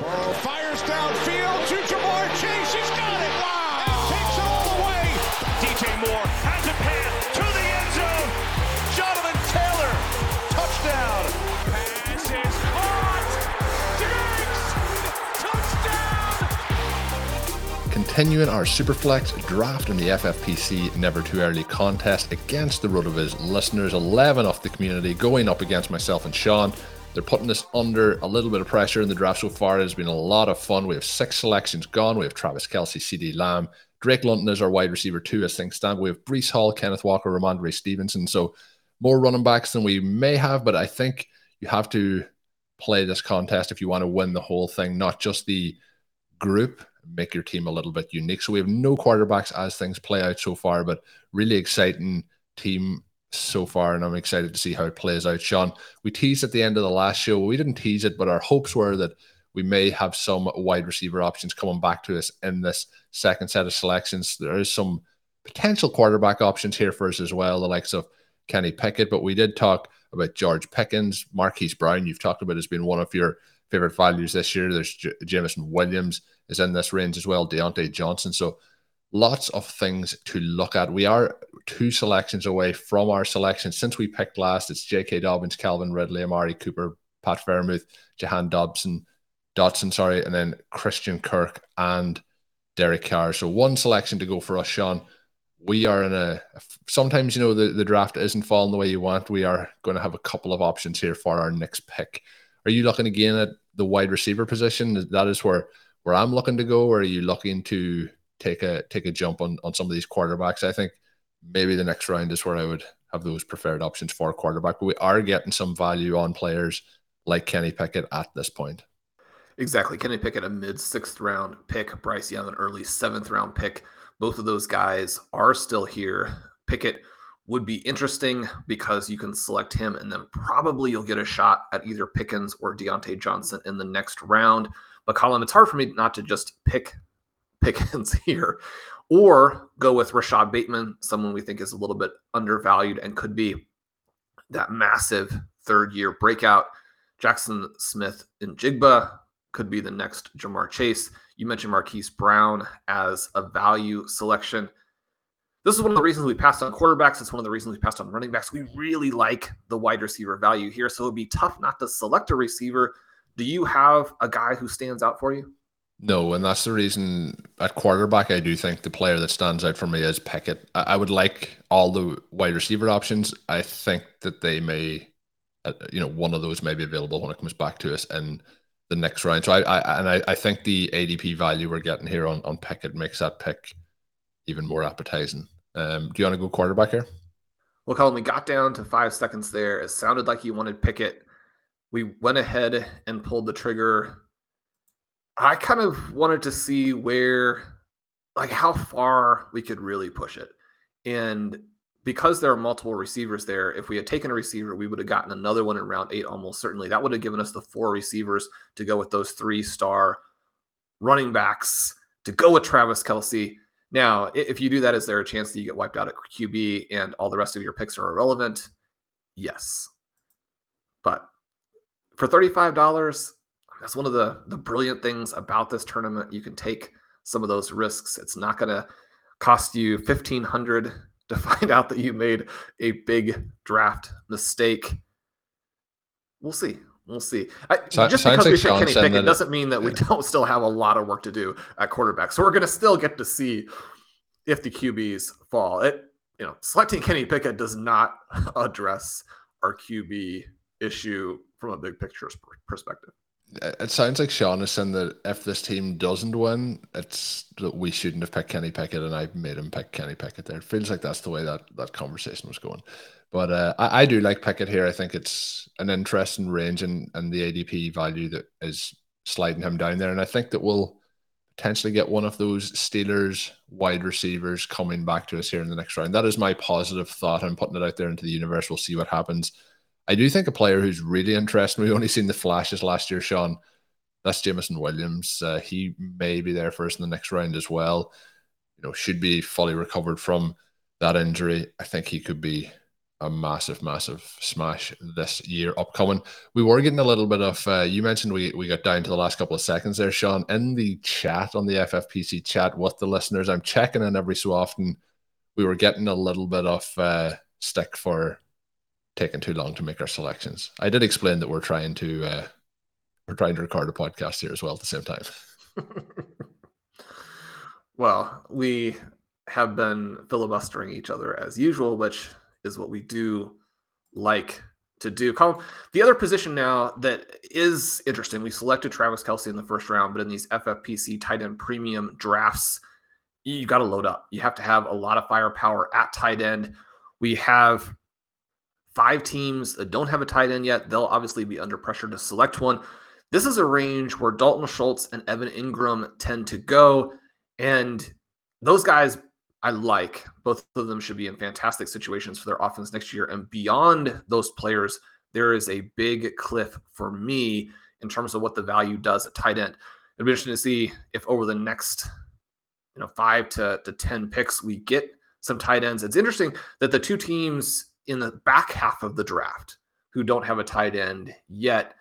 Burrow fires downfield to Ja'Marr Chase. He's got it. Wow. And takes it all the way. DJ Moore has a pass to the end zone. Jonathan Taylor. Touchdown. Pass is caught. Diggs. Touchdown. Continuing our Superflex draft in the FFPC Never Too Early contest against the RotoViz listeners, 11 of the community going up against myself and Sean. They're putting us under a little bit of pressure in the draft so far. It has been a lot of fun. We have six selections gone. We have Travis Kelce, CeeDee Lamb, Drake London is our wide receiver two as things stand. We have Breece Hall, Kenneth Walker, Rhamondre Stevenson. So more running backs than we may have, but I think you have to play this contest if you want to win the whole thing, not just the group. Make your team a little bit unique. So we have no quarterbacks as things play out so far, but really exciting team so far, and I'm excited to see how it plays out. Sean, we teased at the end of the last show. We didn't tease it, but our hopes were that we may have some wide receiver options coming back to us in this second set of selections. There is some potential quarterback options here for us as well, the likes of Kenny Pickett, but we did talk about George Pickens, Marquise Brown. You've talked about as being one of your favorite values this year. There's J- Jameson Williams is in this range as well, Diontae Johnson. So lots of things to look at. We are two selections away from our selection. Since we picked last, it's J.K. Dobbins, Calvin Ridley, Amari Cooper, Pat Freiermuth, Jahan Dobson, Dotson, sorry, and then Christian Kirk and Derek Carr. So one selection to go for us, Sean. We are in a sometimes you know the, the draft isn't falling the way you want. We are going to have a couple of options here for our next pick. Are you looking again at the wide receiver position? That is where where I'm looking to go, or are you looking to take a take a jump on on some of these quarterbacks. I think maybe the next round is where I would have those preferred options for quarterback. But we are getting some value on players like Kenny Pickett at this point. Exactly. Kenny Pickett, a mid sixth round pick, Bryce Young, an early seventh round pick. Both of those guys are still here. Pickett would be interesting because you can select him and then probably you'll get a shot at either Pickens or Diontae Johnson in the next round. But Colin, it's hard for me not to just pick Pickens here, or go with Rashod Bateman, someone we think is a little bit undervalued and could be that massive third year breakout. Jackson Smith and Jigba could be the next Ja'Marr Chase. You mentioned Marquise Brown as a value selection. This is one of the reasons we passed on quarterbacks. It's one of the reasons we passed on running backs. We really like the wide receiver value here. So it'd be tough not to select a receiver. Do you have a guy who stands out for you? No, and that's the reason at quarterback, I do think the player that stands out for me is Pickett. I, I would like all the wide receiver options. I think that they may, uh, you know, one of those may be available when it comes back to us in the next round. So I, I and I, I think the ADP value we're getting here on, on Pickett makes that pick even more appetizing. Um, do you want to go quarterback here? Well, Colin, we got down to five seconds there. It sounded like you wanted Pickett. We went ahead and pulled the trigger I kind of wanted to see where, like, how far we could really push it. And because there are multiple receivers there, if we had taken a receiver, we would have gotten another one in round eight almost certainly. That would have given us the four receivers to go with those three star running backs to go with Travis Kelce. Now, if you do that, is there a chance that you get wiped out at QB and all the rest of your picks are irrelevant? Yes. But for $35, that's one of the the brilliant things about this tournament. You can take some of those risks. It's not going to cost you fifteen hundred to find out that you made a big draft mistake. We'll see. We'll see. I, so, just because we pick Kenny Pickett doesn't mean that we don't still have a lot of work to do at quarterback. So we're going to still get to see if the QBs fall. It, you know, selecting Kenny Pickett does not address our QB issue from a big picture perspective. It sounds like Sean is saying that if this team doesn't win, it's that we shouldn't have picked Kenny Pickett, and I made him pick Kenny Pickett. There, it feels like that's the way that that conversation was going. But uh, I, I, do like Pickett here. I think it's an interesting range and, and the ADP value that is sliding him down there. And I think that we'll potentially get one of those Steelers wide receivers coming back to us here in the next round. That is my positive thought. I'm putting it out there into the universe. We'll see what happens. I do think a player who's really interesting. We've only seen the flashes last year, Sean. That's Jameson Williams. Uh, he may be there for us in the next round as well. You know, should be fully recovered from that injury. I think he could be a massive, massive smash this year upcoming. We were getting a little bit of. Uh, you mentioned we we got down to the last couple of seconds there, Sean. In the chat on the FFPC chat with the listeners, I'm checking in every so often. We were getting a little bit of uh, stick for taking too long to make our selections. I did explain that we're trying to uh, we're trying to record a podcast here as well at the same time. well, we have been filibustering each other as usual, which is what we do like to do. The other position now that is interesting, we selected Travis Kelce in the first round, but in these FFPC tight end premium drafts, you got to load up. You have to have a lot of firepower at tight end. We have five teams that don't have a tight end yet. They'll obviously be under pressure to select one. This is a range where Dalton Schultz and Evan Engram tend to go. And those guys I like. Both of them should be in fantastic situations for their offense next year. And beyond those players, there is a big cliff for me in terms of what the value does at tight end. It'd be interesting to see if over the next, you know, five to, to 10 picks, we get some tight ends. It's interesting that the two teams in the back half of the draft who don't have a tight end yet,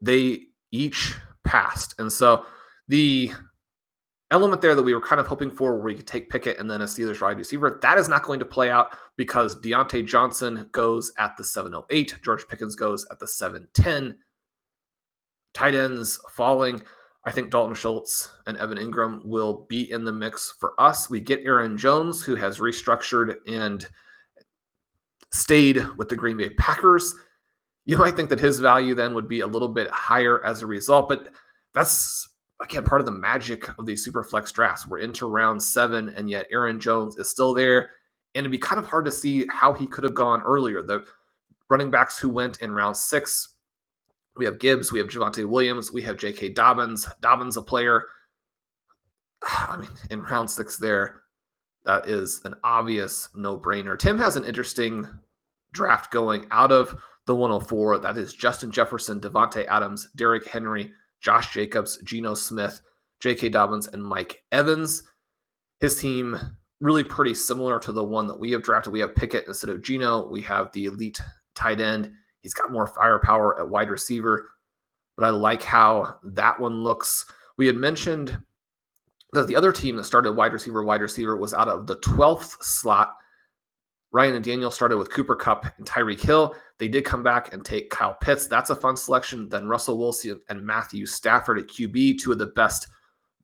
they each passed. And so the element there that we were kind of hoping for where we could take Pickett and then a Steelers wide receiver. That is not going to play out because Diontae Johnson goes at the 708, George Pickens goes at the 710. Tight ends falling. I think Dalton Schultz and Evan Engram will be in the mix for us. We get Aaron Jones, who has restructured and stayed with the Green Bay Packers. You might think that his value then would be a little bit higher as a result, but that's again part of the magic of these super flex drafts. We're into round seven, and yet Aaron Jones is still there. And it'd be kind of hard to see how he could have gone earlier. The running backs who went in round six, we have Gibbs, we have Javonte Williams, we have J.K. Dobbins. Dobbins, a player. I mean, in round six, there, that is an obvious no brainer. Tim has an interesting draft going out of the 104. That is Justin Jefferson, Davante Adams, Derrick Henry, Josh Jacobs, Geno Smith, J.K. Dobbins, and Mike Evans. His team really pretty similar to the one that we have drafted. We have Pickett instead of Geno. We have the elite tight end. He's got more firepower at wide receiver, but I like how that one looks. We had mentioned that the other team that started wide receiver, wide receiver was out of the 12th slot. Ryan and Daniel started with Cooper Kupp and Tyreek Hill. They did come back and take Kyle Pitts. That's a fun selection. Then Russell Wilson and Matthew Stafford at QB, two of the best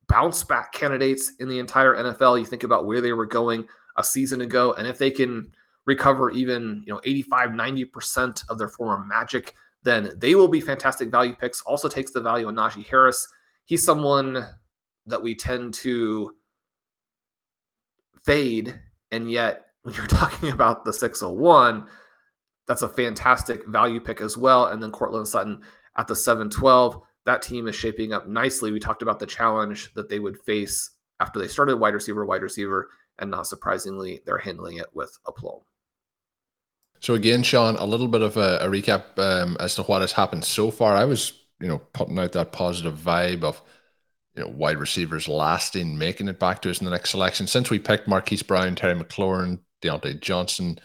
bounce back candidates in the entire NFL. You think about where they were going a season ago, and if they can recover even you know 85 90% of their former magic then they will be fantastic value picks also takes the value on Najee Harris he's someone that we tend to fade and yet when you're talking about the 601 that's a fantastic value pick as well. And then Courtland Sutton at the 712. That team is shaping up nicely. We talked about the challenge that they would face after they started wide receiver, wide receiver, and not surprisingly, they're handling it with aplomb. So again, Sean, a little bit of a, a recap um, as to what has happened so far. I was, you know, putting out that positive vibe of, you know, wide receivers lasting, making it back to us in the next selection. Since we picked Marquise Brown, Terry McLaurin, Diontae Johnson,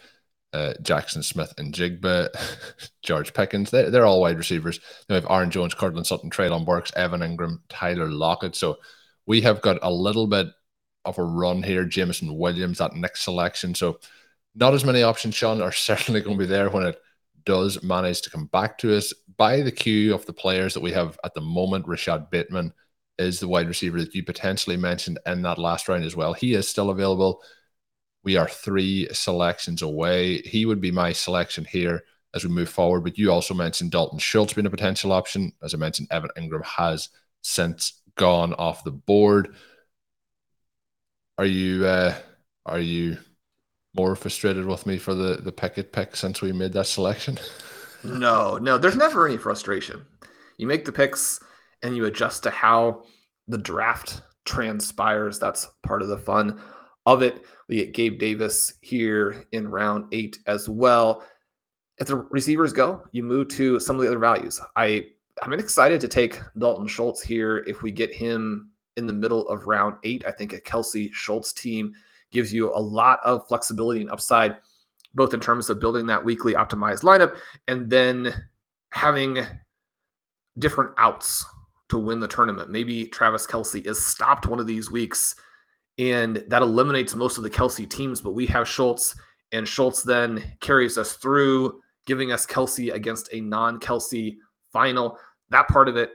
uh, Jaxon Smith-Njigba, George Pickens. They're, they're all wide receivers. We have Aaron Jones, Courtland Sutton, Treylon Burks, Evan Engram, Tyler Lockett. So we have got a little bit of a run here. Jameson Williams, that next selection. So not as many options, Sean, are certainly going to be there when it does manage to come back to us by the queue of the players that we have at the moment, Rashod Bateman is the wide receiver that you potentially mentioned in that last round as well. He is still available. We are three selections away. He would be my selection here as we move forward. But you also mentioned Dalton Schultz being a potential option. As I mentioned, Evan Engram has since gone off the board. Are you uh, are you more frustrated with me for the the Pickett pick since we made that selection? No, no, there's never any frustration. You make the picks and you adjust to how the draft transpires. That's part of the fun of it. We get Gabe Davis here in round eight as well. If the receivers go, you move to some of the other values. I I'm excited to take Dalton Schultz here if we get him in the middle of round eight. I think a Kelce Schultz team gives you a lot of flexibility and upside, both in terms of building that weekly optimized lineup and then having different outs to win the tournament. Maybe Travis Kelce is stopped one of these weeks and that eliminates most of the Kelce teams, but we have Schultz and Schultz then carries us through, giving us Kelce against a non Kelce final. That part of it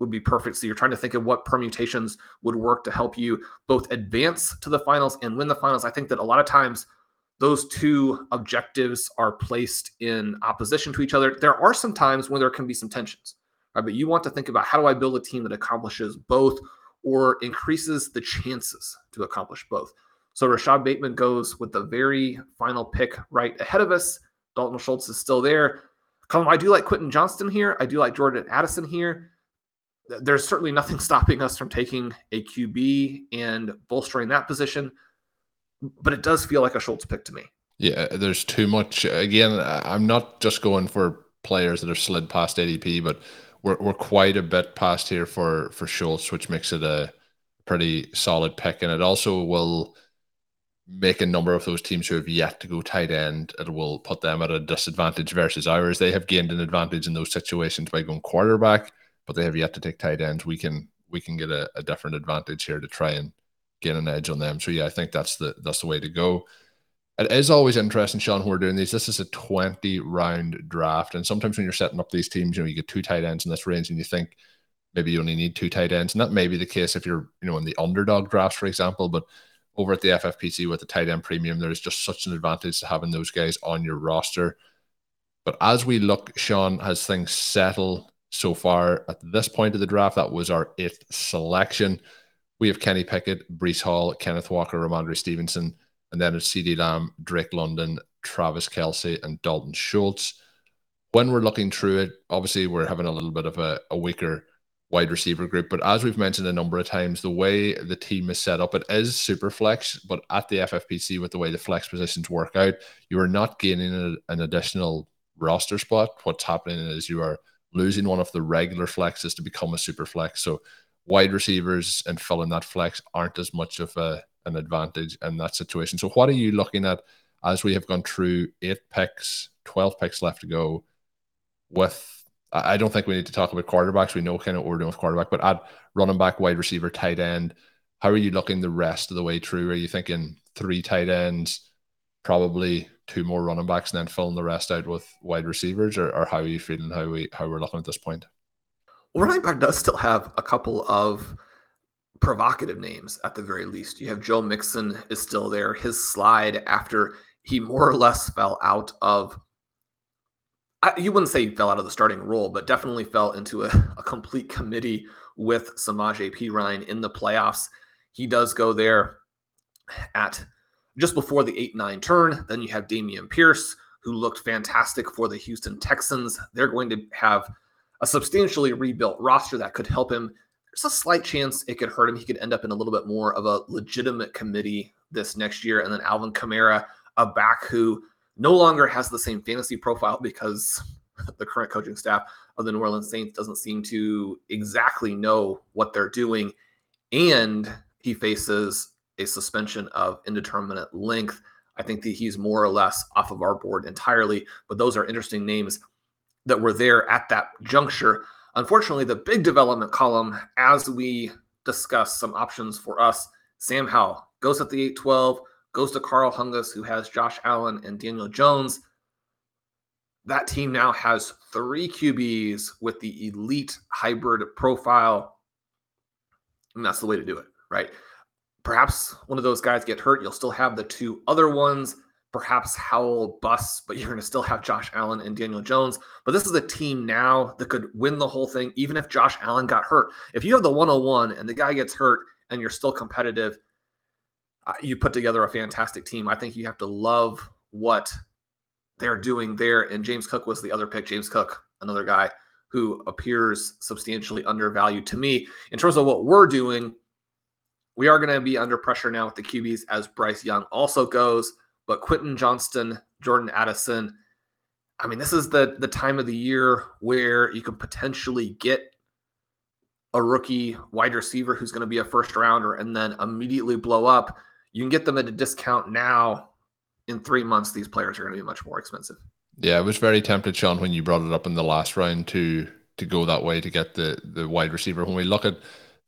would be perfect. So you're trying to think of what permutations would work to help you both advance to the finals and win the finals. I think that a lot of times those two objectives are placed in opposition to each other. There are some times when there can be some tensions, right? But you want to think about how do I build a team that accomplishes both or increases the chances to accomplish both. So Rashod Bateman goes with the very final pick right ahead of us. Dalton Schultz is still there. I do like Quentin Johnston here. I do like Jordan Addison here there's certainly nothing stopping us from taking a QB and bolstering that position, but it does feel like a Schultz pick to me. Yeah, uh, there's too much. Uh, again, I'm not just going for players that have slid past ADP, but we're we're quite a bit past here for for Schultz, which makes it a pretty solid pick, and it also will make a number of those teams who have yet to go tight end. It will put them at a disadvantage versus ours. They have gained an advantage in those situations by going quarterback but they have yet to take tight ends. We can we can get a, a different advantage here to try and get an edge on them. So yeah, I think that's the that's the way to go. It is always interesting, Sean, we're doing these. This is a 20 round draft. And sometimes when you're setting up these teams, you know, you get two tight ends in this range and you think maybe you only need two tight ends. And that may be the case if you're, you know, in the underdog drafts, for example. But over at the FFPC with the tight end premium, there's just such an advantage to having those guys on your roster. But as we look, Sean, as things settle so far at this point of the draft. That was our eighth selection. We have Kenny Pickett, Breece Hall, Kenneth Walker, Rhamondre Stevenson, and then it's CeeDee Lamb, Drake London, Travis Kelce, and Dalton Schultz. When we're looking through it, obviously we're having a little bit of a, a weaker wide receiver group. But as we've mentioned a number of times, the way the team is set up, it is super flex. But at the FFPC, with the way the flex positions work out, you are not gaining a, an additional roster spot. What's happening is you are losing one of the regular flexes to become a super flex. So wide receivers and filling that flex aren't as much of a, an advantage in that situation. So what are you looking at as we have gone through eight picks, 12 picks left to go with I don't think we need to talk about quarterbacks. We know kind of what we're doing with quarterback, but add running back, wide receiver, tight end. How are you looking the rest of the way through? Are you thinking three tight ends, probably two more running backs and then filling the rest out with wide receivers, or, or how are you feeling? How we how we're looking at this point? Well, running back does still have a couple of provocative names at the very least. You have Joe Mixon is still there. His slide after he more or less fell out of. I, you wouldn't say he fell out of the starting role, but definitely fell into a, a complete committee with Samaje Perine in the playoffs. He does go there at just before the 8 9 turn. Then you have Dameon Pierce, who looked fantastic for the Houston Texans. They're going to have a substantially rebuilt roster that could help him. There's a slight chance it could hurt him. He could end up in a little bit more of a legitimate committee this next year. And then Alvin Kamara, a back who no longer has the same fantasy profile because the current coaching staff of the New Orleans Saints doesn't seem to exactly know what they're doing. And he faces a suspension of indeterminate length. I think that he's more or less off of our board entirely, but those are interesting names that were there at that juncture. Unfortunately, the big development column, as we discuss some options for us, Sam Howell goes at the 812, goes to Carl Hungus, who has Josh Allen and Daniel Jones. that team now has three QBs with the elite hybrid profile. And that's the way to do it, right? Perhaps one of those guys get hurt. You'll still have the two other ones. Perhaps Howell busts, but you're going to still have Josh Allen and Daniel Jones. But this is a team now that could win the whole thing, even if Josh Allen got hurt. If you have the 101 and the guy gets hurt and you're still competitive, uh, you put together a fantastic team. I think you have to love what they're doing there. And James Cook was the other pick. James Cook, another guy who appears substantially undervalued to me. In terms of what we're doing, we are going to be under pressure now with the QBs as Bryce Young also goes. But Quentin Johnston, Jordan Addison, I mean, this is the the time of the year where you can potentially get a rookie wide receiver who's going to be a first rounder and then immediately blow up. You can get them at a discount now in three months, these players are going to be much more expensive. Yeah, I was very tempted, Sean, when you brought it up in the last round to to go that way to get the the wide receiver. When we look at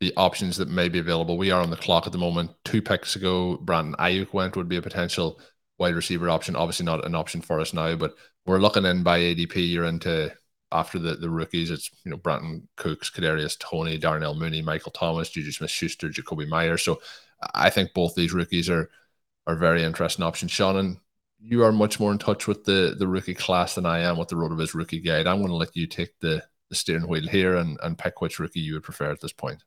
the options that may be available, we are on the clock at the moment. Two picks ago, Brandon Aiyuk went would be a potential wide receiver option. Obviously, not an option for us now, but we're looking in by ADP. You're into after the, the rookies. It's you know Brandin Cooks, Kadarius Toney, Darnell Mooney, Michael Thomas, Juju Smith Schuster, Jacoby Meyer. So I think both these rookies are are very interesting options. Shannon, you are much more in touch with the the rookie class than I am with the RotoViz rookie guide. I'm going to let you take the, the steering wheel here and, and pick which rookie you would prefer at this point.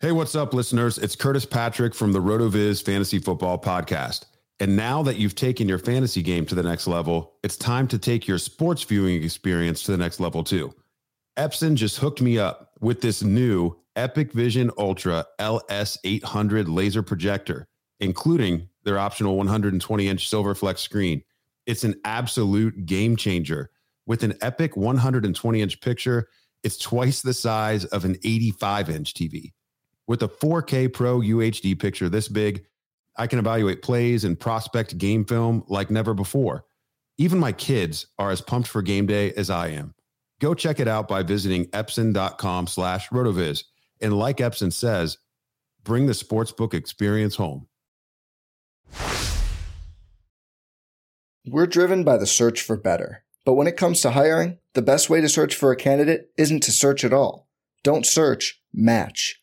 Hey, what's up, listeners? It's Curtis Patrick from the RotoViz Fantasy Football Podcast. And now that you've taken your fantasy game to the next level, it's time to take your sports viewing experience to the next level too. Epson just hooked me up with this new EpiqVision Ultra LS800 laser projector, including their optional 120 inch silver flex screen. It's an absolute game changer. With an Epic 120 inch picture, it's twice the size of an 85 inch TV. With a 4K Pro UHD picture this big, I can evaluate plays and prospect game film like never before. Even my kids are as pumped for game day as I am. Go check it out by visiting epson.com slash rotoviz. And like Epson says, bring the sportsbook experience home. We're driven by the search for better. But when it comes to hiring, the best way to search for a candidate isn't to search at all. Don't search, match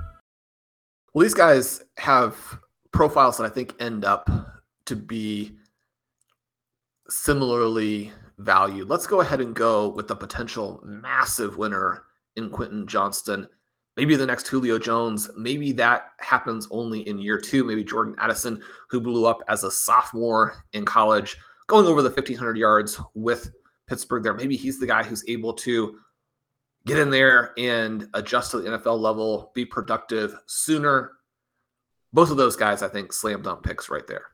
Well, these guys have profiles that I think end up to be similarly valued. Let's go ahead and go with the potential massive winner in Quentin Johnston. Maybe the next Julio Jones. Maybe that happens only in year two. Maybe Jordan Addison, who blew up as a sophomore in college, going over the 1,500 yards with Pittsburgh there. Maybe he's the guy who's able to get in there and adjust to the NFL level, be productive sooner. Both of those guys, I think, slam dunk picks right there.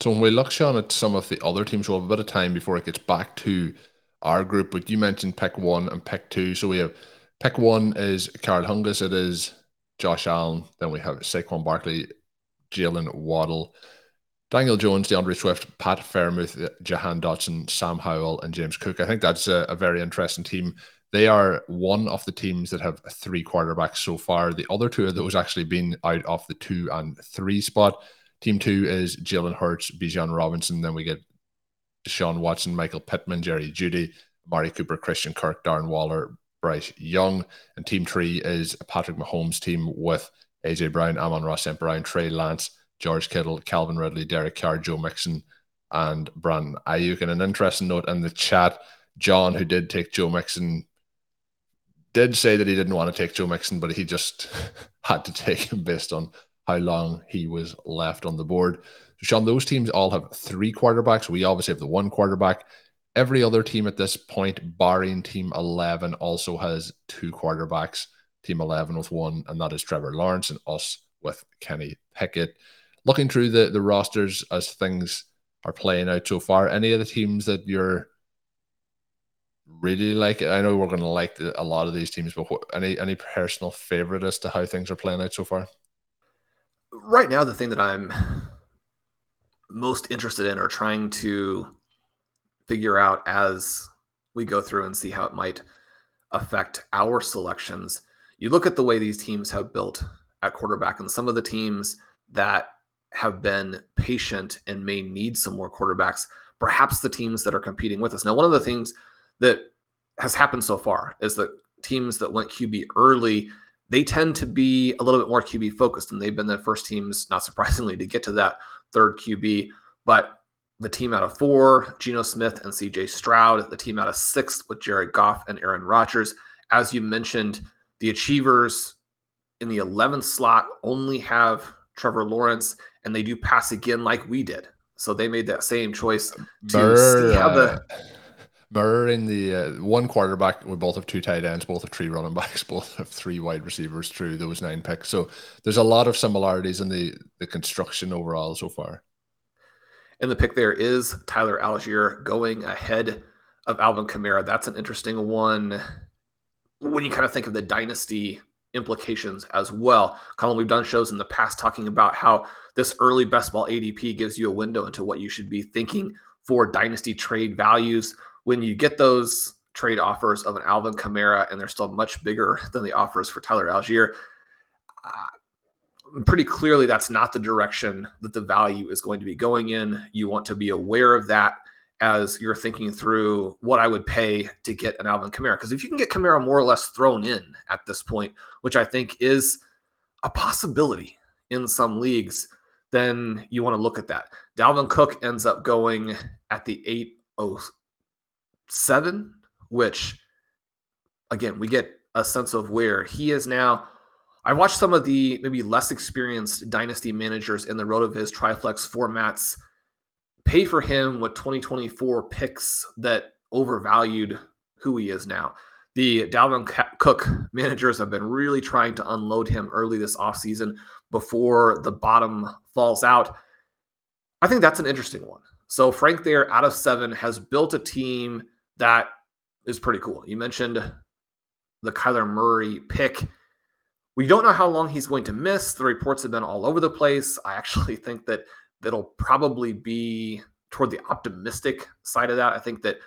So when we look, Sean, at some of the other teams, we'll have a bit of time before it gets back to our group. But you mentioned pick one and pick two. So we have pick one is Carl Hungus. It is Josh Allen. Then we have Saquon Barkley, Jaylen Waddle, Daniel Jones, D'Andre Swift, Pat Freiermuth, Jahan Dotson, Sam Howell, and James Cook. I think that's a, a very interesting team They are one of the teams that have three quarterbacks so far. The other two of those actually been out of the two and three spot. Team two is Jalen Hurts, Bijan Robinson. Then we get Deshaun Watson, Michael Pittman, Jerry Jeudy, Mari Cooper, Christian Kirk, Darren Waller, Bryce Young. And team three is Patrick Mahomes' team with AJ Brown, Amon-Ra St. Brown, Trey Lance, George Kittle, Calvin Ridley, Derek Carr, Joe Mixon, and Brandon Aiyuk. And an interesting note in the chat, John, who did take Joe Mixon, did say that he didn't want to take Joe Mixon, but he just had to take him based on how long he was left on the board. So Shawn, those teams all have three quarterbacks. We obviously have the one quarterback. Every other team at this point, barring Team 11, also has two quarterbacks. Team 11 with one, and that is Trevor Lawrence, and us with Kenny Pickett. Looking through the, the rosters as things are playing out so far, any of the teams that you're really like? It? I know we're going to like a lot of these teams, but what, any any personal favorite as to how things are playing out so far? Right now, the thing that I'm most interested in or trying to figure out as we go through and see how it might affect our selections. You look at the way these teams have built at quarterback, and some of the teams that have been patient and may need some more quarterbacks, perhaps the teams that are competing with us. Now, one of the things that has happened so far is that teams that went QB early, they tend to be a little bit more QB focused, and they've been the first teams, not surprisingly, to get to that third QB. But the team out of four, Geno Smith and CJ Stroud, the team out of six with Jared Goff and Aaron Rodgers. As you mentioned, the Achievers in the 11th slot only have Trevor Lawrence, and they do pass again like we did. So they made that same choice to see how the. In the uh, one quarterback, we both have two tight ends, both have three running backs, both have three wide receivers through those nine picks. So there's a lot of similarities in the the construction overall so far. And the pick there is Tyler Allgeier going ahead of Alvin Kamara. That's an interesting one when you kind of think of the dynasty implications as well. Colin, we've done shows in the past talking about how this early best ball ADP gives you a window into what you should be thinking for dynasty trade values. When you get those trade offers of an Alvin Kamara and they're still much bigger than the offers for Tyler Allgeier, uh, pretty clearly that's not the direction that the value is going to be going in. You want to be aware of that as you're thinking through what I would pay to get an Alvin Kamara. Because if you can get Kamara more or less thrown in at this point, which I think is a possibility in some leagues, then you want to look at that. Dalvin Cook ends up going at the 807, which again, we get a sense of where he is now. I watched some of the maybe less experienced dynasty managers in the RotoViz Triflex formats pay for him with 2024 picks that overvalued who he is now. The Dalvin Cook managers have been really trying to unload him early this offseason before the bottom falls out. I think that's an interesting one. So Frank there out of seven has built a team that is pretty cool. You mentioned the Kyler Murray pick. We don't know how long he's going to miss. The reports have been all over the place. I actually think that that'll probably be toward the optimistic side of that. I think that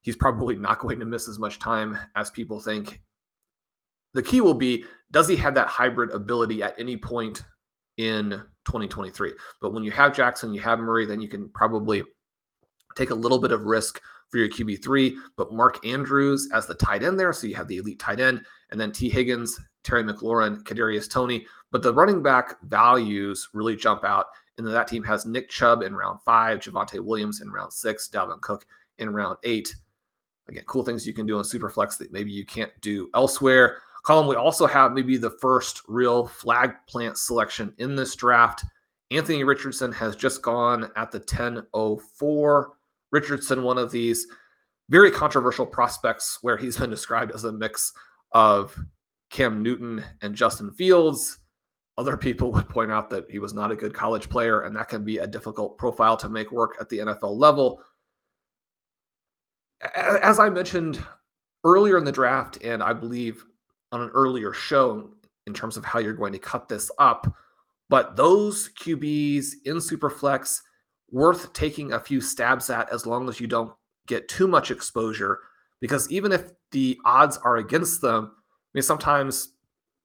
he's probably not going to miss as much time as people think. The key will be does he have that hybrid ability at any point in 2023? But when you have Jackson, you have Murray, then you can probably take a little bit of risk for your QB3. But Mark Andrews as the tight end there. So you have the elite tight end, and then Tee Higgins, Terry McLaurin, Kadarius Toney. But the running back values really jump out. And then that team has Nick Chubb in round five, Javonte Williams in round six, Dalvin Cook in round eight. Again, cool things you can do on Superflex that maybe you can't do elsewhere. Colin, we also have maybe the first real flag plant selection in this draft. Anthony Richardson has just gone at the 1004. Richardson, one of these very controversial prospects where he's been described as a mix of Cam Newton and Justin Fields. Other people would point out that he was not a good college player, and that can be a difficult profile to make work at the NFL level. As I mentioned earlier in the draft, and I believe on an earlier show in terms of how you're going to cut this up, but those QBs in Superflex worth taking a few stabs at as long as you don't get too much exposure because even if the odds are against them, I mean, sometimes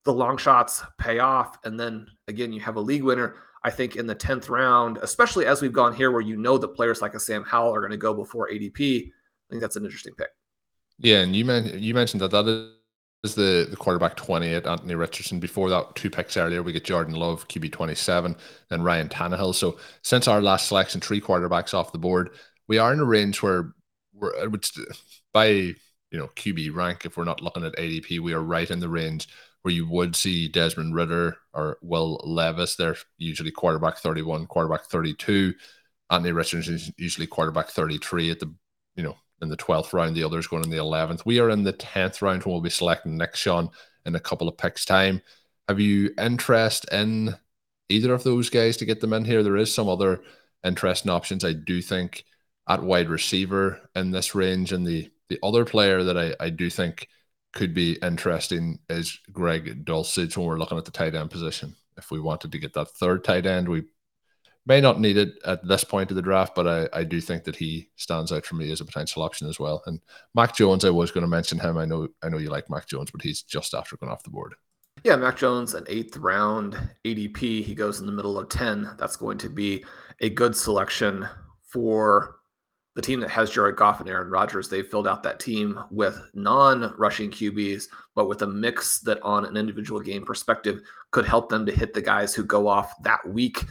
the long shots pay off. And then again, you have a league winner. I think in the 10th round, especially as we've gone here where you know that players like a Sam Howell are going to go before ADP, I think that's an interesting pick. Yeah, and you, you mentioned that that is the, the quarterback 28, Anthony Richardson. Before that, two picks earlier, we get Jordan Love, QB 27, then Ryan Tannehill. So since our last selection, three quarterbacks off the board, we are in a range where we're, would, by you know QB rank, if we're not looking at ADP, we are right in the range where you would see Desmond Ridder or Will Levis. They're usually quarterback 31, quarterback 32. Anthony Richardson is usually quarterback 33 at the, you know, in the 12th round. The others going in the 11th. We are in the 10th round when we'll be selecting next, Sean, in a couple of picks' time. Have you interest in either of those guys to get them in here? There is some other interesting options. I do think at wide receiver in this range. And the the other player that I, I do think – could be interesting is Greg Dulcich when we're looking at the tight end position. If we wanted to get that third tight end, we may not need it at this point of the draft, but I, I do think that he stands out for me as a potential option as well. And Mac Jones, I was going to mention him. I know I know you like Mac Jones, but he's just after going off the board. Yeah, Mac Jones, an eighth round ADP. He goes in the middle of 10. That's going to be a good selection for the team that has Jared Goff and Aaron Rodgers, they've filled out that team with non-rushing QBs, but with a mix that, on an individual game perspective, could help them to hit the guys who go off that week.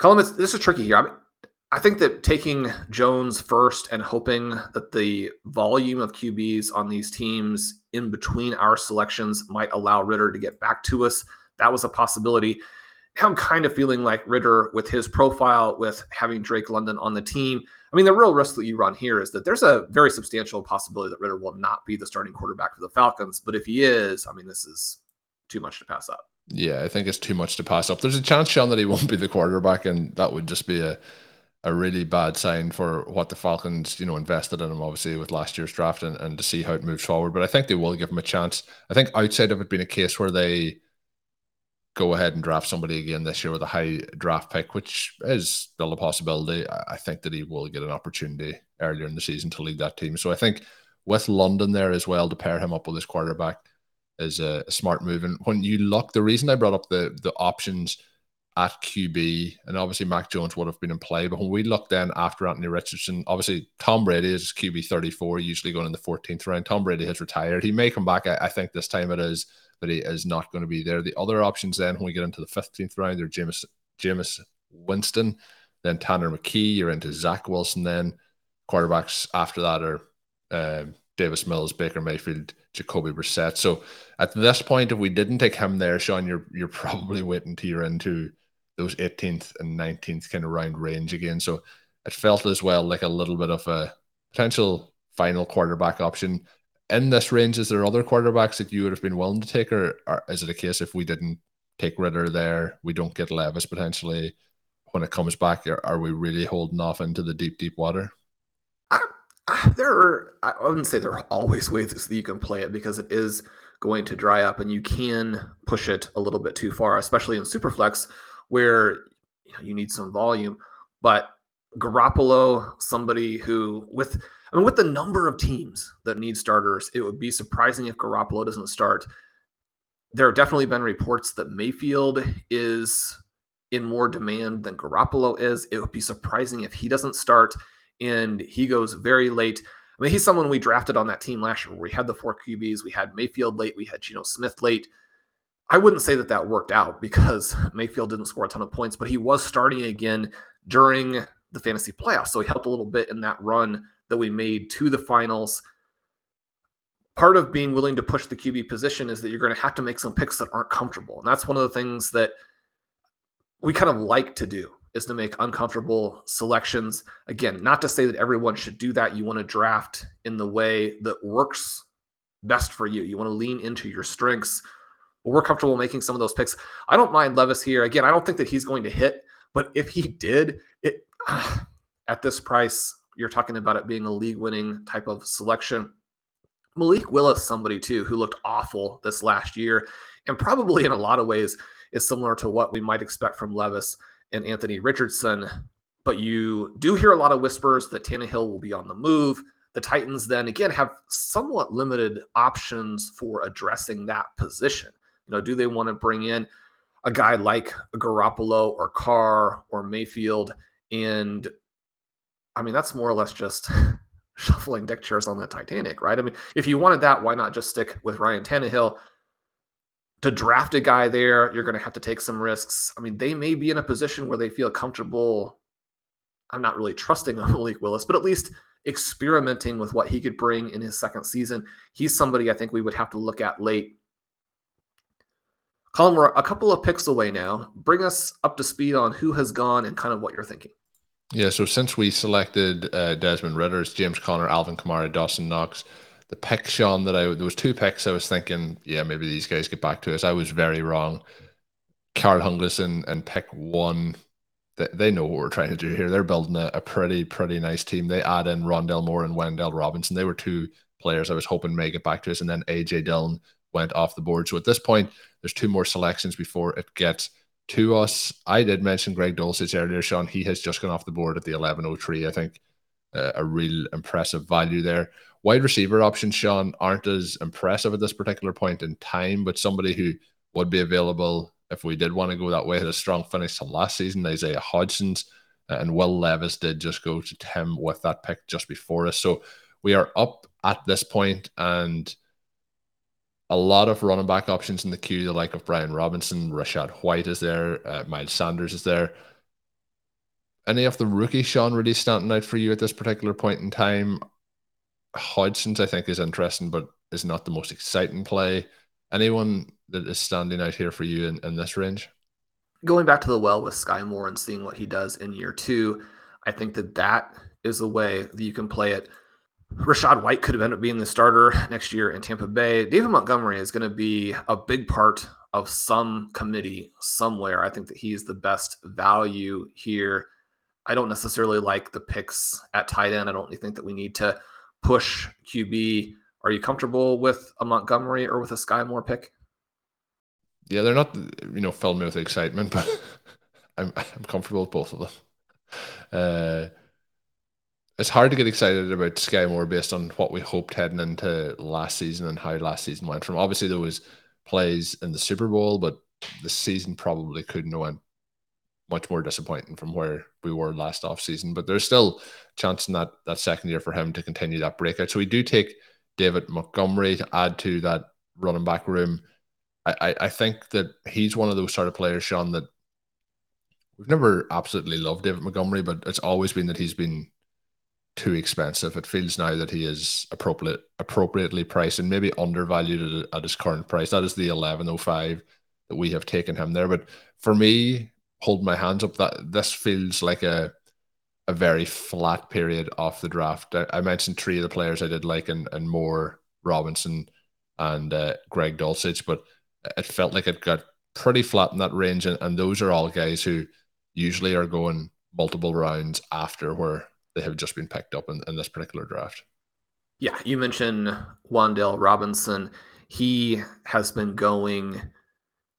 Colin, this is tricky here. I, I think that taking Jones first and hoping that the volume of QBs on these teams in between our selections might allow Ridder to get back to us. That was a possibility. Now I'm kind of feeling like Ridder, with his profile, with having Drake London on the team, I mean, the real risk that you run here is that there's a very substantial possibility that Ridder will not be the starting quarterback for the Falcons. But if he is, I mean, this is too much to pass up. Yeah, I think it's too much to pass up. There's a chance, Sean, that he won't be the quarterback, and that would just be a a really bad sign for what the Falcons, you know, invested in him obviously with last year's draft and, and to see how it moves forward. But I think they will give him a chance. I think outside of it being a case where they go ahead and draft somebody again this year with a high draft pick, which is still a possibility. I think that he will get an opportunity earlier in the season to lead that team. So I think with London there as well to pair him up with his quarterback is a, a smart move. And when you look, the reason I brought up the the options at QB, and obviously Mac Jones would have been in play, but when we look then after Anthony Richardson, obviously Tom Brady is QB 34, usually going in the 14th round. Tom Brady has retired. He may come back. I, I think this time it is but he is not going to be there. The other options then when we get into the 15th round are Jameis, Jameis Winston, then Tanner McKee, you're into Zach Wilson then. Quarterbacks after that are um, Davis Mills, Baker Mayfield, Jacoby Brissett. So at this point, if we didn't take him there, Sean, you're you're probably waiting till you're into those 18th and 19th kind of round range again. So it felt as well like a little bit of a potential final quarterback option in this range, is there other quarterbacks that you would have been willing to take, or, or is it a case if we didn't take Ridder there, we don't get Levis potentially when it comes back? Are, are we really holding off into the deep, deep water? There are, I wouldn't say there are always ways that you can play it because it is going to dry up and you can push it a little bit too far, especially in Superflex where you, know, you need some volume. But Garoppolo, somebody who with I mean, with the number of teams that need starters, it would be surprising if Garoppolo doesn't start. There have definitely been reports that Mayfield is in more demand than Garoppolo is. It would be surprising if he doesn't start and he goes very late. I mean, he's someone we drafted on that team last year where we had the four QBs. We had Mayfield late. We had Geno Smith late. I wouldn't say that that worked out because Mayfield didn't score a ton of points, but he was starting again during the fantasy playoffs. So he helped a little bit in that run that we made to the finals. Part of being willing to push the QB position is that you're going to have to make some picks that aren't comfortable. And that's one of the things that we kind of like to do is to make uncomfortable selections. Again, not to say that everyone should do that. You want to draft in the way that works best for you. You want to lean into your strengths. We're comfortable making some of those picks. I don't mind Levis here. Again, I don't think that he's going to hit, but if he did, it at this price, you're talking about it being a league winning type of selection. Malik Willis, somebody too, who looked awful this last year, and probably in a lot of ways is similar to what we might expect from Levis and Anthony Richardson. But you do hear a lot of whispers that Tannehill will be on the move, the Titans then again have somewhat limited options for addressing that position. You know, do they want to bring in a guy like Garoppolo or Carr or Mayfield? And I mean, that's more or less just shuffling deck chairs on the Titanic, right? I mean, if you wanted that, why not just stick with Ryan Tannehill? To draft a guy there, you're going to have to take some risks. I mean, they may be in a position where they feel comfortable. I'm not really trusting Malik Willis, but at least experimenting with what he could bring in his second season. He's somebody I think we would have to look at late. Colm, we're a couple of picks away now. Bring us up to speed on who has gone and kind of what you're thinking. Yeah, so since we selected uh, Desmond Ridders, James Conner, Alvin Kamara, Dawson Knox, the pick, Sean, that I there was two picks I was thinking, yeah, maybe these guys get back to us. I was very wrong. Carl Hunglison and pick one they, they know what we're trying to do here. They're building a, a pretty, pretty nice team. They add in Rondale Moore and Wan'Dale Robinson. They were two players I was hoping may get back to us. And then AJ Dillon went off the board. So at this point, there's two more selections before it gets to us. I did mention Greg Dulcich earlier, Sean. He has just gone off the board at the 1103. I think uh, a real impressive value there. Wide receiver options, Sean, aren't as impressive at this particular point in time, but somebody who would be available if we did want to go that way, had a strong finish to last season. Isaiah Hodgins uh, and Will Levis did just go to Tim with that pick just before us. So we are up at this point and a lot of running back options in the queue, the like of Brian Robinson, Rachaad White is there, uh, Miles Sanders is there. Any of the rookie Sean, really standing out for you at this particular point in time? Hodgins, I think, is interesting, but is not the most exciting play. Anyone that is standing out here for you in, in this range? Going back to the well with Skyy Moore and seeing what he does in year two, I think that that is the way that you can play it. Rachaad White could have ended up being the starter next year in Tampa Bay. David Montgomery is going to be a big part of some committee somewhere. I think that he's the best value here. I don't necessarily like the picks at tight end. I don't think that we need to push QB. Are you comfortable with a Montgomery or with a Skyy Moore pick? Yeah, they're not you know filled me with excitement, but I'm I'm comfortable with both of them. Uh, it's hard to get excited about Skyy Moore based on what we hoped heading into last season and how last season went. From obviously there was plays in the Super Bowl, but the season probably couldn't have went much more disappointing from where we were last off season. But there's still chance in that that second year for him to continue that breakout. So we do take David Montgomery to add to that running back room. I, I think that he's one of those sort of players, Sean, that we've never absolutely loved David Montgomery, but it's always been that he's been too expensive. It feels now that he is appropriate appropriately priced and maybe undervalued at, at his current price. That is the eleven oh five that we have taken him there. But for me, hold my hands up, that this feels like a a very flat period off the draft. I, I mentioned three of the players I did like and and Moore, Robinson, and uh, Greg Dulcich, but it felt like it got pretty flat in that range. And, and those are all guys who usually are going multiple rounds after where they have just been picked up in, in this particular draft. Yeah, you mentioned Wan'Dale Robinson. He has been going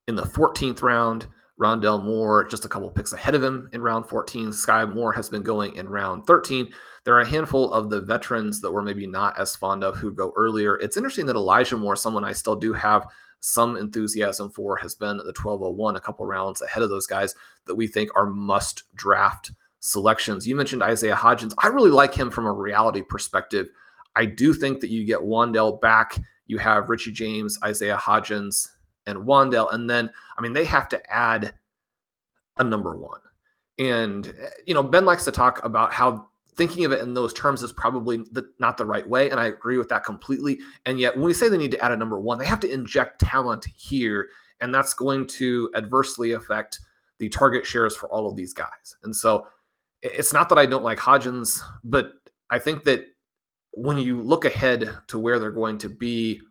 in the 14th round. Rondale Moore, just a couple picks ahead of him in round 14. Skyy Moore has been going in round 13. There are a handful of the veterans that we're maybe not as fond of who go earlier. It's interesting that Elijah Moore, someone I still do have some enthusiasm for has been the 1201, a couple rounds ahead of those guys that we think are must draft selections. You mentioned Isaiah Hodgins. I really like him from a reality perspective. I do think that you get Wan'Dale back. You have Richie James, Isaiah Hodgins, and Wan'Dale. And then, I mean, they have to add a number one. And, eh, you know, Ben likes to talk about how thinking of it in those terms is probably the, not the right way. And I agree with that completely. And yet, when we say they need to add a number one, they have to inject talent here. And that's going to adversely affect the target shares for all of these guys. And so it's not that I don't like Hodgins, but I think that when you look ahead to where they're going to be,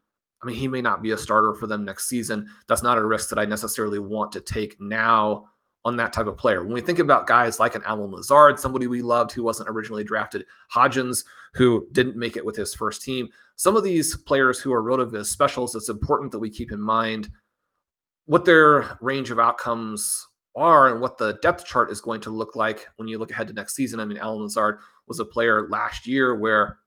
I mean, he may not be a starter for them next season. That's not a risk that I necessarily want to take now on that type of player. When we think about guys like an Allen Lazard, somebody we loved who wasn't originally drafted, Hodgins, who didn't make it with his first team, some of these players who are RotoViz specials, it's important that we keep in mind what their range of outcomes are and what the depth chart is going to look like when you look ahead to next season. I mean, Allen Lazard was a player last year where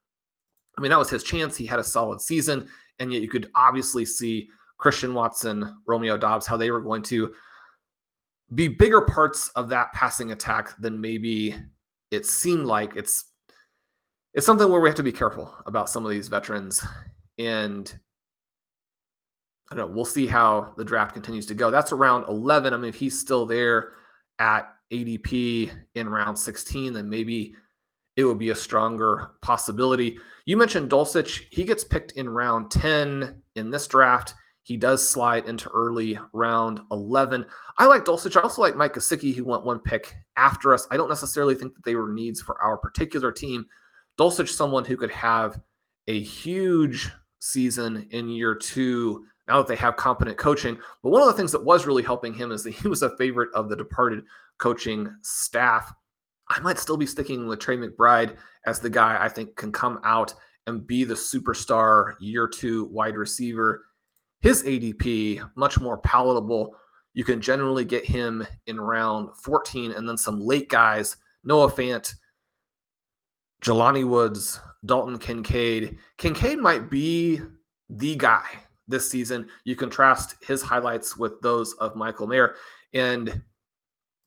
I mean, that was his chance. He had a solid season, and yet you could obviously see Christian Watson, Romeo Doubs, how they were going to be bigger parts of that passing attack than maybe it seemed like. It's it's something where we have to be careful about some of these veterans, and I don't know. We'll see how the draft continues to go. That's around 11. I mean, if he's still there at ADP in round 16, then maybe it would be a stronger possibility. You mentioned Dulcich. He gets picked in round 10 in this draft. He does slide into early round 11. I like Dulcich. I also like Mike Gesicki, who went one pick after us. I don't necessarily think that they were needs for our particular team. Dulcich, someone who could have a huge season in year two now that they have competent coaching. But one of the things that was really helping him is that he was a favorite of the departed coaching staff. I might still be sticking with Trey McBride as the guy I think can come out and be the superstar year two wide receiver. His ADP, much more palatable. You can generally get him in round 14 and then some late guys, Noah Fant, Jelani Woods, Dalton Kincaid. Kincaid might be the guy this season. You contrast his highlights with those of Michael Mayer. And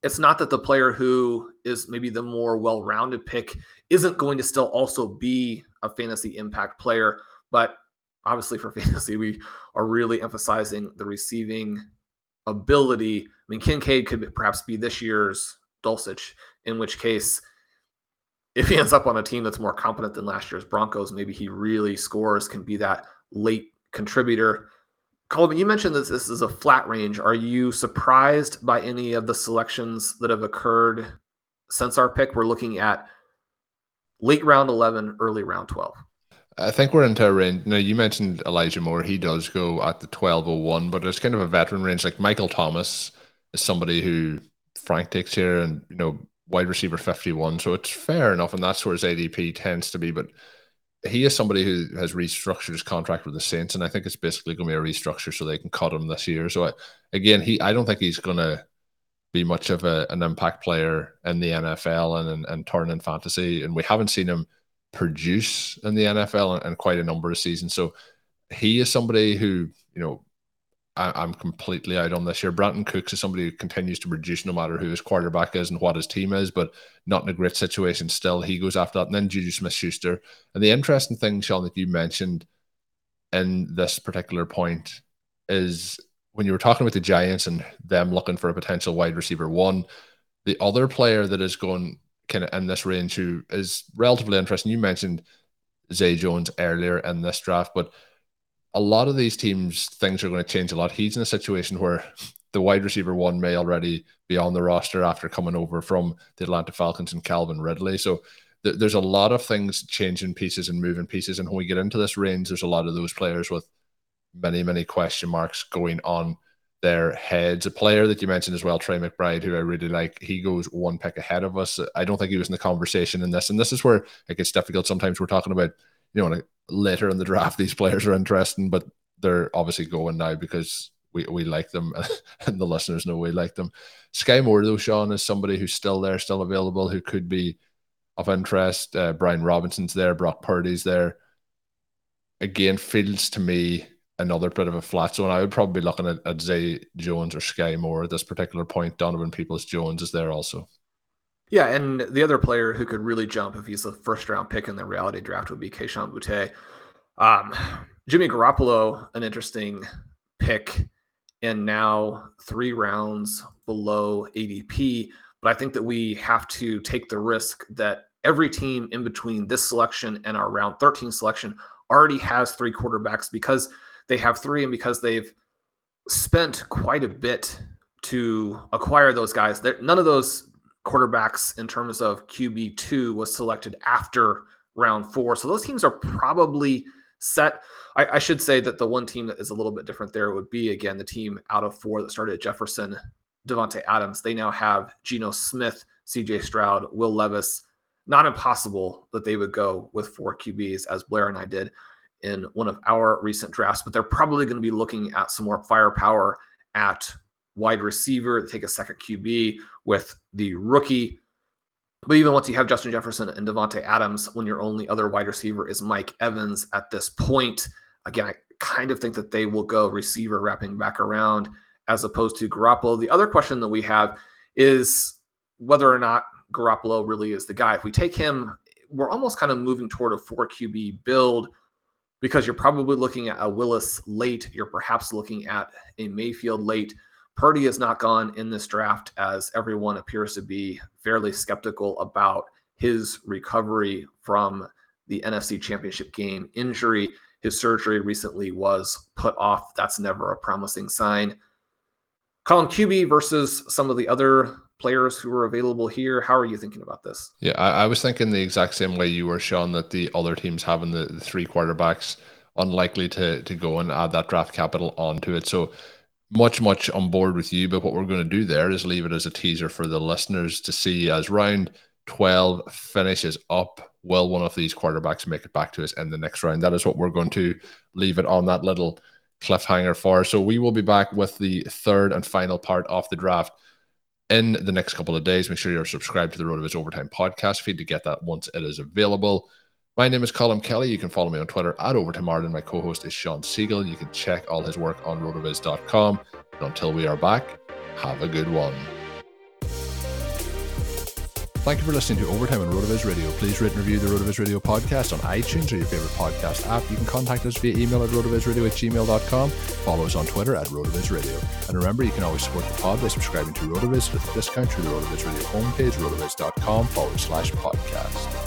it's not that the player who is maybe the more well rounded pick isn't going to still also be a fantasy impact player. But obviously, for fantasy, we are really emphasizing the receiving ability. I mean, Kincaid could perhaps be this year's Dulcich, in which case, if he ends up on a team that's more competent than last year's Broncos, maybe he really scores, can be that late contributor. Colby, you mentioned that this is a flat range. Are you surprised by any of the selections that have occurred since our pick? We're looking at late round 11, early round 12. I think we're into a range. Now, you mentioned Elijah Moore. He does go at the 1201, but it's kind of a veteran range. Like Michael Thomas is somebody who Frank takes here and, you know, wide receiver 51. So it's fair enough. And that's where his ADP tends to be. But he is somebody who has restructured his contract with the Saints, and I think it's basically going to be a restructure so they can cut him this year. So again, he I don't think he's going to be much of a, an impact player in the NFL and, and and turn in fantasy, and we haven't seen him produce in the NFL in, in quite a number of seasons. So he is somebody who you know I, am completely out on this year. Brandin Cooks is somebody who continues to produce no matter who his quarterback is and what his team is, but not in a great situation still. He goes after that. And then Juju Smith Schuster. And the interesting thing, Sean, that you mentioned in this particular point is when you were talking about the Giants and them looking for a potential wide receiver one, the other player that is going kind of in this range who is relatively interesting, you mentioned Zay Jones earlier in this draft, but a lot of these teams, things are going to change a lot. He's in a situation where the wide receiver one may already be on the roster after coming over from the Atlanta Falcons and Calvin Ridley. So th- there's a lot of things changing pieces and moving pieces. And when we get into this range, there's a lot of those players with many, many question marks going on their heads. A player that you mentioned as well, Trey McBride, who I really like, he goes one pick ahead of us. I don't think he was in the conversation in this. And this is where it gets difficult. Sometimes we're talking about, you know, later in the draft these players are interesting, but they're obviously going now because we, we like them and the listeners know we like them. Skyy Moore, though, Sean, is somebody who's still there, still available, who could be of interest. Uh, Brian Robinson's there, Brock Purdy's there. Again, feels to me another bit of a flat zone. I would probably be looking at, at Zay Jones or Skyy Moore at this particular point. Donovan Peoples Jones is there also. Yeah, and the other player who could really jump if he's a first round pick in the reality draft would be Kayshon Boutte. Um, Jimmy Garoppolo, an interesting pick, and now three rounds below ADP. But I think that we have to take the risk that every team in between this selection and our round 13 selection already has three quarterbacks because they have three and because they've spent quite a bit to acquire those guys. None of those quarterbacks in terms of QB2 was selected after round four. So those teams are probably set. I, I, should say that the one team that is a little bit different there would be, again, the team out of four that started Jefferson, Davante Adams. They now have Geno Smith, CJ Stroud, Will Levis. Not impossible that they would go with four QBs as Blair and I did in one of our recent drafts, but they're probably going to be looking at some more firepower at wide receiver, take a second QB with the rookie But even once you have Justin Jefferson and Davante Adams, when your only other wide receiver is Mike Evans at this point, again, I kind of think that they will go receiver wrapping back around as opposed to Garoppolo. The other question that we have is whether or not Garoppolo really is the guy. If we take him, we're almost kind of moving toward a four QB build because you're probably looking at a Willis late. You're perhaps looking at a Mayfield late. Purdy is not gone in this draft as everyone appears to be fairly skeptical about his recovery from the NFC Championship game injury. His surgery recently was put off. That's never a promising sign. Colm QB versus some of the other players who are available here. How are you thinking about this? Yeah, I, I was thinking the exact same way you were, Sean, that the other teams having the, the three quarterbacks unlikely to to go and add that draft capital onto it. So much, much on board with you. But what we're going to do there is leave it as a teaser for the listeners to see as round 12 finishes up. Will one of these quarterbacks make it back to us in the next round? That is what we're going to leave it on that little cliffhanger for. So we will be back with the third and final part of the draft in the next couple of days. Make sure you're subscribed to the RotoViz Overtime podcast feed to get that once it is available. My name is Colm Kelly. You can follow me on Twitter at Overtime Ireland. My co-host is Sean Siegele. You can check all his work on rotoviz.com. And until we are back, have a good one. Thank you for listening to Overtime on RotoViz Radio. Please rate and review the RotoViz Radio podcast on iTunes or your favorite podcast app. You can contact us via email at rotovizradio at gmail.com. Follow us on Twitter at RotoViz Radio. And remember, you can always support the pod by subscribing to RotoViz with a discount through the RotoViz Radio homepage, rotoviz.com forward slash podcast.